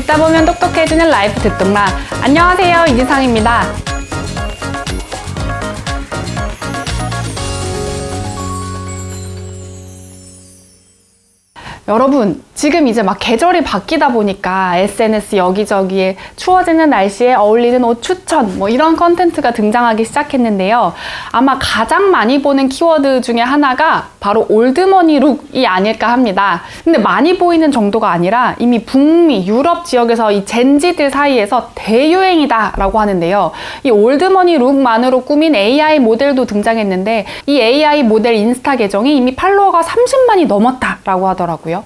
듣다 보면 똑똑해지는 life 듣동라. 안녕하세요. 이지상입니다. 여러분, 지금 이제 막 계절이 바뀌다 보니까 SNS 여기저기에 추워지는 날씨에 어울리는 옷 추천, 뭐 이런 컨텐츠가 등장하기 시작했는데요. 아마 가장 많이 보는 키워드 중에 하나가 바로 old money look이 아닐까 합니다. 근데 많이 보이는 정도가 아니라 이미 북미, 유럽 지역에서 이 Gen Z들 사이에서 대유행이다라고 하는데요. 이 old money look만으로 꾸민 AI 모델도 등장했는데 이 AI 모델 인스타 계정이 이미 follower가 30만이 넘었다라고 하더라고요.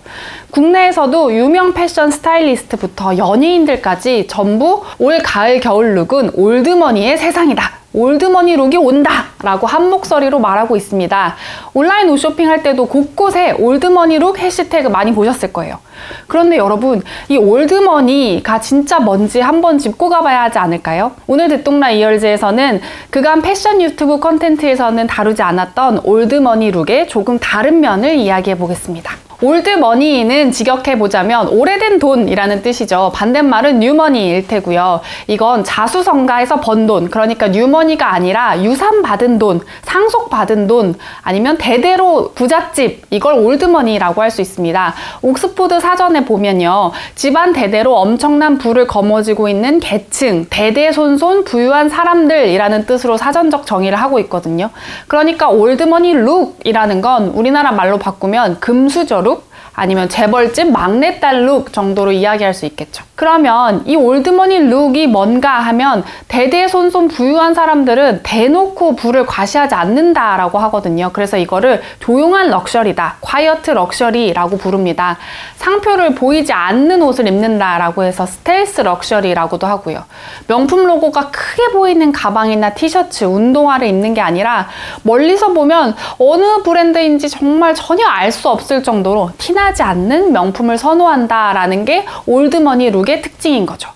국내에서도 유명 패션 스타일리스트부터 연예인들까지 전부 올 가을 겨울 look은 old money의 세상이다. old money look이 온다! 라고 한 목소리로 말하고 있습니다. 온라인 옷 쇼핑할 때도 곳곳에 old money look hashtag 많이 보셨을 거예요. 그런데 여러분, 이 old money가 진짜 뭔지 한번 짚고 가봐야 하지 않을까요? 오늘 듣동라 이열즈에서는 그간 패션 유튜브 컨텐츠에서는 다루지 않았던 old money look의 조금 다른 면을 이야기해 보겠습니다. old money는 직역해보자면 오래된 돈이라는 뜻이죠. 반대말은 new money일 테고요. 이건 자수성가에서 번 돈, 그러니까 new money가 아니라 유산받은 돈, 상속받은 돈, 아니면 대대로 부잣집, 이걸 old money라고 할 수 있습니다. 옥스포드 사전에 보면요. 집안 대대로 엄청난 부를 거머쥐고 있는 계층, 대대손손 부유한 사람들이라는 뜻으로 사전적 정의를 하고 있거든요. 그러니까 old money look이라는 건 우리나라 말로 바꾸면 금수저 look, 아니면 재벌집 막내딸 look 정도로 이야기할 수 있겠죠. 그러면 이 old money look이 뭔가 하면 대대손손 부유한 사람들은 대놓고 부를 과시하지 않는다라고 하거든요. 그래서 이거를 조용한 luxury다, quiet luxury라고 부릅니다. 상표를 보이지 않는 옷을 입는다라고 해서 stealth luxury라고도 하고요. 명품 로고가 크게 보이는 가방이나 티셔츠, 운동화를 입는 게 아니라 멀리서 보면 어느 브랜드인지 정말 전혀 알 수 없을 정도로 티나 흔하지 않는 명품을 선호한다라는 게 old money look의 특징인 거죠.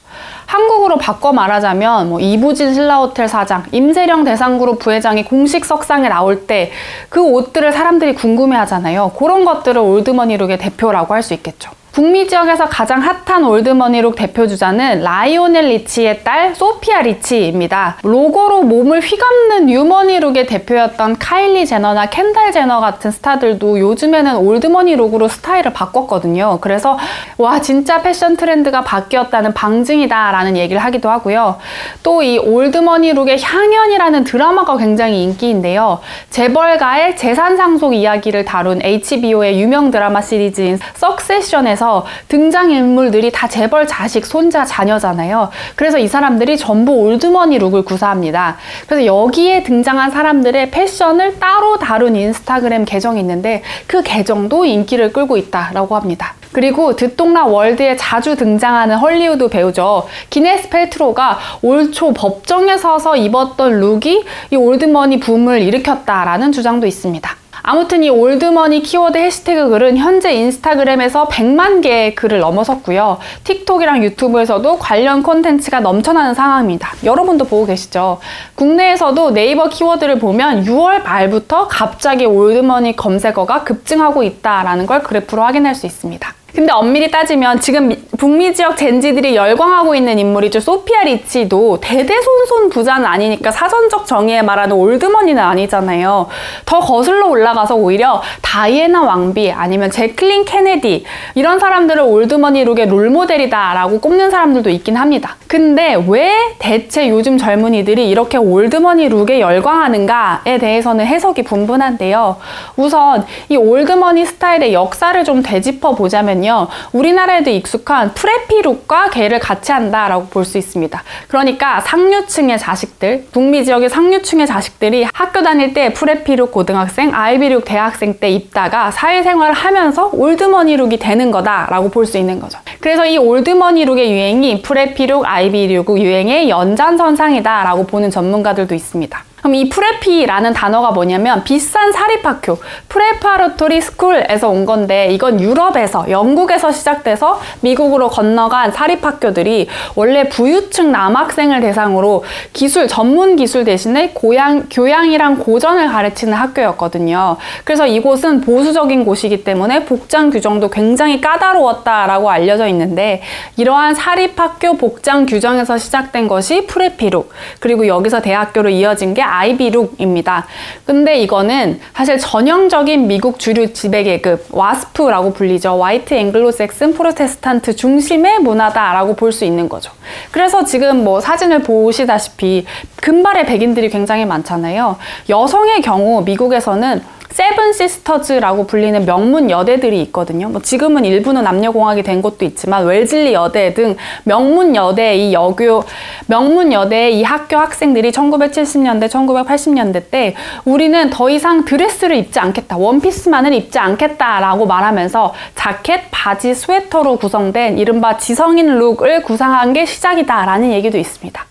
한국으로 바꿔 말하자면 뭐 이부진 신라호텔 사장, 임세령 대상그룹 부회장이 공식 석상에 나올 때 그 옷들을 사람들이 궁금해 하잖아요. 그런 것들을 old money look의 대표라고 할 수 있겠죠. 북미 지역에서 가장 hot한 old money look 대표 주자는 라이오넬 리치의 딸 소피아 리치입니다. 로고로 몸을 휘감는 new money look의 대표였던 카일리 제너나 켄달 제너 같은 스타들도 요즘에는 old money look으로 스타일을 바꿨거든요. 그래서 와 진짜 패션 트렌드가 바뀌었다는 방증이다라는 얘기를 하기도 하고요. 또 이 old money look의 향연이라는 드라마가 굉장히 인기인데요. 재벌가의 재산 상속 이야기를 다룬 HBO의 유명 드라마 시리즈인 Succession에서 보면서 등장인물들이 다 재벌 자식, 손자, 자녀잖아요. 그래서 이 사람들이 전부 old money look을 구사합니다. 그래서 여기에 등장한 사람들의 패션을 따로 다룬 인스타그램 계정이 있는데 그 계정도 인기를 끌고 있다라고 합니다. 그리고 듣동라 월드에 자주 등장하는 헐리우드 배우죠. 기네스 펠트로가 올 초 법정에 서서 입었던 look이 이 old money 붐을 일으켰다라는 주장도 있습니다. 아무튼 이 old money 키워드 해시태그 글은 현재 인스타그램에서 100만 개의 글을 넘어섰고요. 틱톡이랑 유튜브에서도 관련 콘텐츠가 넘쳐나는 상황입니다. 여러분도 보고 계시죠? 국내에서도 네이버 키워드를 보면 6월 말부터 갑자기 old money 검색어가 급증하고 있다라는 걸 그래프로 확인할 수 있습니다. 근데 엄밀히 따지면 지금 북미 지역 Gen Z들이 열광하고 있는 인물이죠. 소피아 리치도 대대손손 부자는 아니니까 사전적 정의에 말하는 old money는 아니잖아요. 더 거슬러 올라가서 오히려 다이애나 왕비 아니면 재클린 케네디 이런 사람들을 old money look의 롤모델이다라고 꼽는 사람들도 있긴 합니다. 근데 왜 대체 요즘 젊은이들이 이렇게 old money look에 열광하는가에 대해서는 해석이 분분한데요. 우선 이 old money 스타일의 역사를 좀 되짚어 보자면요. 우리나라에도 익숙한 preppy look과 궤를 같이 한다라고 볼 수 있습니다. 그러니까 상류층의 자식들, 북미 지역의 상류층의 자식들이 학교 다닐 때 preppy look 고등학생, Ivy look 대학생 때 입다가 사회생활을 하면서 old money look이 되는 거다라고 볼 수 있는 거죠. 그래서 이 old money look의 유행이 preppy look, Ivy look 유행의 연장선상이다라고 보는 전문가들도 있습니다. 그럼 이 preppy라는 단어가 뭐냐면 비싼 사립학교, preparatory school에서 온 건데 이건 유럽에서, 영국에서 시작돼서 미국으로 건너간 사립학교들이 원래 부유층 남학생을 대상으로 기술, 전문 기술 대신에 고양, 교양이랑 고전을 가르치는 학교였거든요. 그래서 이곳은 보수적인 곳이기 때문에 복장 규정도 굉장히 까다로웠다라고 알려져 있는데 이러한 사립학교 복장 규정에서 시작된 것이 preppy look, 그리고 여기서 대학교로 이어진 게 Ivy look입니다. 근데 이거는 사실 전형적인 미국 주류 지배계급 WASP라고 불리죠. White Anglo-Saxon Protestant 중심의 문화다라고 볼 수 있는 거죠. 그래서 지금 뭐 사진을 보시다시피 금발의 백인들이 굉장히 많잖아요. 여성의 경우 미국에서는 Seven Sisters라고 불리는 명문 여대들이 있거든요. 뭐 지금은 일부는 남녀공학이 된 곳도 있지만 웰즐리 여대 등 명문 여대 이 여교 명문 여대 이 학교 학생들이 1970년대, 1980년대 때 우리는 더 이상 드레스를 입지 않겠다. 원피스만을 입지 않겠다라고 말하면서 자켓, 바지, 스웨터로 구성된 이른바 지성인 look을 구상한 게 시작이다라는 얘기도 있습니다.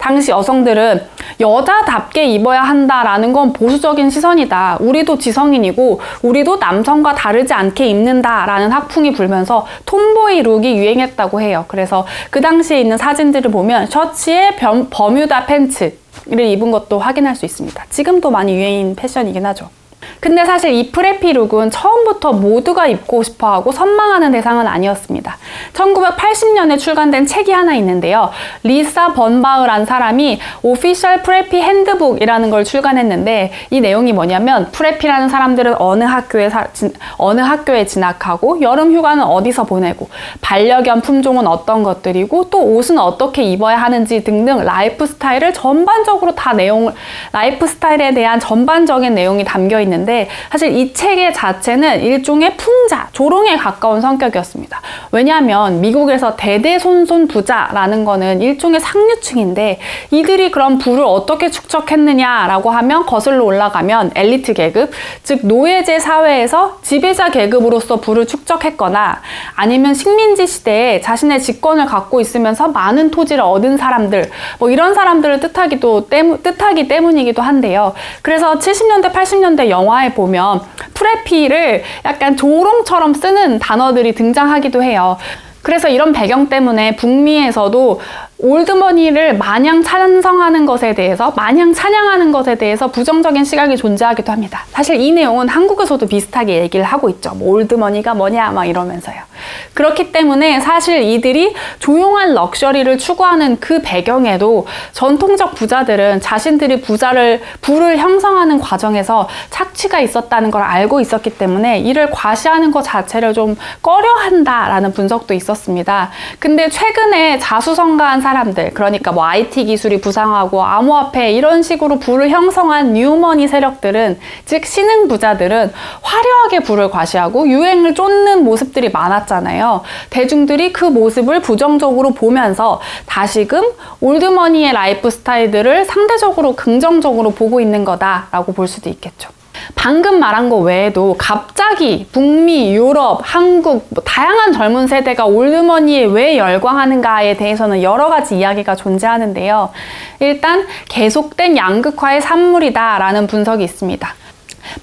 당시 여성들은 여자답게 입어야 한다라는 건 보수적인 시선이다. 우리도 지성인이고 우리도 남성과 다르지 않게 입는다라는 학풍이 불면서 tomboy look이 유행했다고 해요. 그래서 그 당시에 있는 사진들을 보면 셔츠에 버뮤다 팬츠를 입은 것도 확인할 수 있습니다. 지금도 많이 유행인 패션이긴 하죠. 근데 사실 이 preppy look은 처음부터 모두가 입고 싶어 하고 선망하는 대상은 아니었습니다. 1980년에 출간된 책이 하나 있는데요. 리사 번바흐란 사람이 Official Preppy Handbook이라는 걸 출간했는데 이 내용이 뭐냐면 preppy라는 사람들은 어느 학교에 사, 진, 어느 학교에 진학하고 여름 휴가는 어디서 보내고 반려견 품종은 어떤 것들이고 또 옷은 어떻게 입어야 하는지 등등 라이프 스타일을 전반적으로 다 내용 라이프 스타일에 대한 전반적인 내용이 담겨 있는 있는데 사실 이 책의 자체는 일종의 풍자, 조롱에 가까운 성격이었습니다. 왜냐하면 미국에서 대대손손 부자라는 거는 일종의 상류층인데 이들이 그럼 부를 어떻게 축적했느냐라고 하면 거슬러 올라가면 엘리트 계급, 즉 노예제 사회에서 지배자 계급으로서 부를 축적했거나 아니면 식민지 시대에 자신의 직권을 갖고 있으면서 많은 토지를 얻은 사람들, 뭐 이런 사람들을 뜻하기도 뜻하기 때문이기도 한데요. 그래서 70년대, 80년대 영화 영화에 보면 프레피를 약간 조롱처럼 쓰는 단어들이 등장하기도 해요. 그래서 이런 배경 때문에 북미에서도 올드머니를 마냥 찬성하는 것에 대해서 마냥 찬양하는 것에 대해서 부정적인 시각이 존재하기도 합니다. 사실 이 내용은 한국에서도 비슷하게 얘기를 하고 있죠. 뭐 올드머니가 뭐냐 막 이러면서요. 그렇기 때문에 사실 이들이 조용한 럭셔리를 추구하는 그 배경에도 전통적 부자들은 자신들이 부자를 부를 형성하는 과정에서 착취가 있었다는 걸 알고 있었기 때문에 이를 과시하는 것 자체를 좀 꺼려 한다라는 분석도 있었습니다. 근데 최근에 자수성가한 사람들, 그러니까 뭐 IT 기술이 부상하고 암호화폐 이런 식으로 부를 형성한 뉴머니 세력들은, 즉 신흥 부자들은 화려하게 부를 과시하고 유행을 쫓는 모습들이 많았잖아요. 대중들이 그 모습을 부정적으로 보면서 다시금 old money의 라이프 스타일들을 상대적으로 긍정적으로 보고 있는 거다라고 볼 수도 있겠죠. 방금 말한 거 외에도 갑자기 북미, 유럽, 한국 뭐 다양한 젊은 세대가 old money에 왜 열광하는가에 대해서는 여러 가지 이야기가 존재하는데요. 일단 계속된 양극화의 산물이다라는 분석이 있습니다.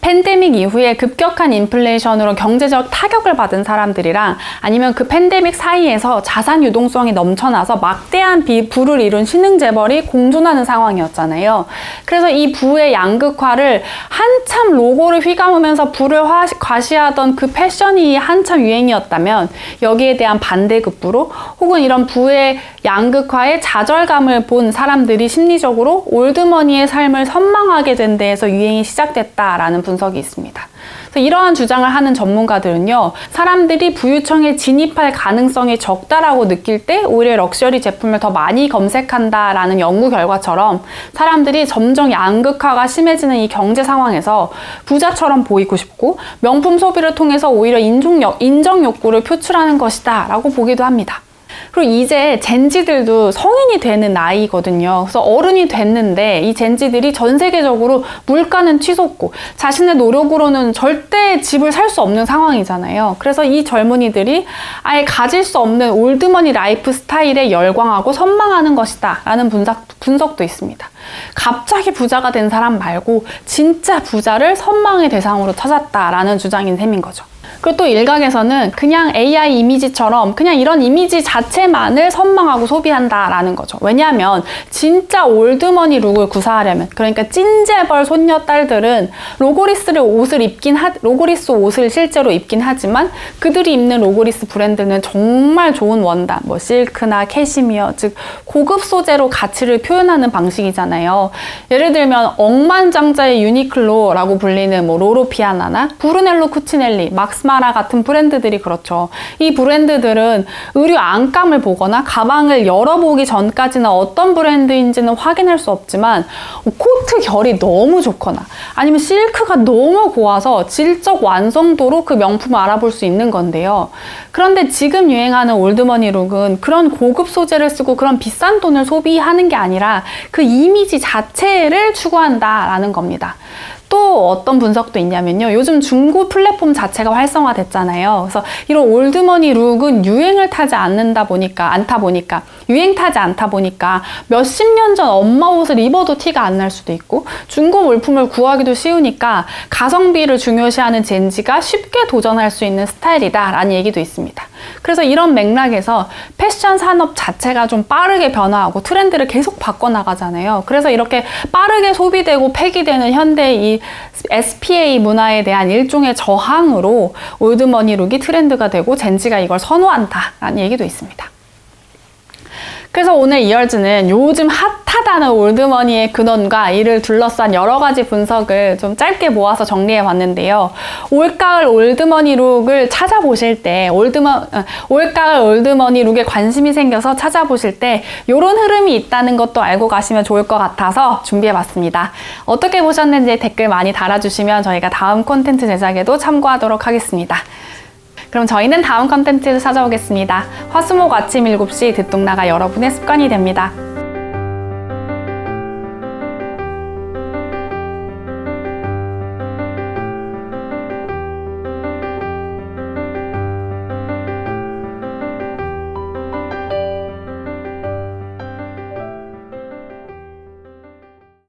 팬데믹 이후에 급격한 인플레이션으로 경제적 타격을 받은 사람들이랑 아니면 그 팬데믹 사이에서 자산 유동성이 넘쳐나서 막대한 비, 부를 이룬 신흥 재벌이 공존하는 상황이었잖아요. 그래서 이 부의 양극화를 한참 로고를 휘감으면서 부를 화, 과시하던 그 패션이 한참 유행이었다면 여기에 대한 반대급부로 혹은 이런 부의 양극화의 좌절감을 본 사람들이 심리적으로 올드머니의 삶을 선망하게 된 데에서 유행이 시작됐다라는 있다는 분석이 있습니다. 이러한 주장을 하는 전문가들은요, 사람들이 부유층에 진입할 가능성이 적다라고 느낄 때 오히려 럭셔리 제품을 더 많이 검색한다라는 연구 결과처럼 사람들이 점점 양극화가 심해지는 이 경제 상황에서 부자처럼 보이고 싶고 명품 소비를 통해서 오히려 인종 인정 욕구를 표출하는 것이다라고 보기도 합니다. 그리고 이제 젠지들도 성인이 되는 나이거든요. 그래서 어른이 됐는데 이 젠지들이 전 세계적으로 물가는 치솟고 자신의 노력으로는 절대 집을 살 수 없는 상황이잖아요. 그래서 이 젊은이들이 아예 가질 수 없는 old money 라이프 스타일에 열광하고 선망하는 것이다. 라는 분석, 분석도 있습니다. 갑자기 부자가 된 사람 말고 진짜 부자를 선망의 대상으로 찾았다라는 주장인 셈인 거죠. 그리고 또 일각에서는 그냥 AI 이미지처럼 그냥 이런 이미지 자체만을 선망하고 소비한다라는 거죠. 왜냐하면 진짜 old money look을 구사하려면 그러니까 찐재벌 손녀 딸들은 logoless를 옷을 입긴 하 logoless 옷을 실제로 입긴 하지만 그들이 입는 logoless 브랜드는 정말 좋은 원단 뭐 실크나 캐시미어 즉 고급 소재로 가치를 표현하는 방식이잖아요. 예를 들면 억만장자의 유니클로라고 불리는 뭐 로로피아나나 브루넬로 쿠치넬리, 막스 마라 같은 브랜드들이 그렇죠. 이 브랜드들은 의류 안감을 보거나 가방을 열어보기 전까지는 어떤 브랜드인지는 확인할 수 없지만 코트 결이 너무 좋거나 아니면 실크가 너무 고와서 질적 완성도로 그 명품을 알아볼 수 있는 건데요. 그런데 지금 유행하는 old money look은 그런 고급 소재를 쓰고 그런 비싼 돈을 소비하는 게 아니라 그 이미지 자체를 추구한다라는 겁니다. 또 어떤 분석도 있냐면요. 요즘 중고 플랫폼 자체가 활성화됐잖아요. 그래서 이런 old money look은 유행을 타지 않는다 보니까, 않다 보니까, 유행 타지 않다 보니까 몇십 년 전 엄마 옷을 입어도 티가 안 날 수도 있고, 중고 물품을 구하기도 쉬우니까 가성비를 중요시하는 Gen Z가 쉽게 도전할 수 있는 스타일이다라는 얘기도 있습니다. 그래서 이런 맥락에서 패션 산업 자체가 좀 빠르게 변화하고 트렌드를 계속 바꿔나가잖아요. 그래서 이렇게 빠르게 소비되고 폐기되는 현대 이 SPA 문화에 대한 일종의 저항으로 올드머니 룩이 트렌드가 되고 젠지가 이걸 선호한다라는 얘기도 있습니다. 그래서 오늘 이얼즈는 요즘 핫하다는 올드머니의 근원과 이를 둘러싼 여러 가지 분석을 좀 짧게 모아서 정리해 봤는데요. 올가을 old money look을 찾아보실 때, old mo-, 어, 올가을 old money look에 관심이 생겨서 찾아보실 때, 이런 흐름이 있다는 것도 알고 가시면 좋을 것 같아서 준비해 봤습니다. 어떻게 보셨는지 댓글 많이 달아주시면 저희가 다음 콘텐츠 제작에도 참고하도록 하겠습니다. 그럼 저희는 다음 컨텐츠에서 찾아오겠습니다. 화수목 아침 7시 듣똑라가 여러분의 습관이 됩니다.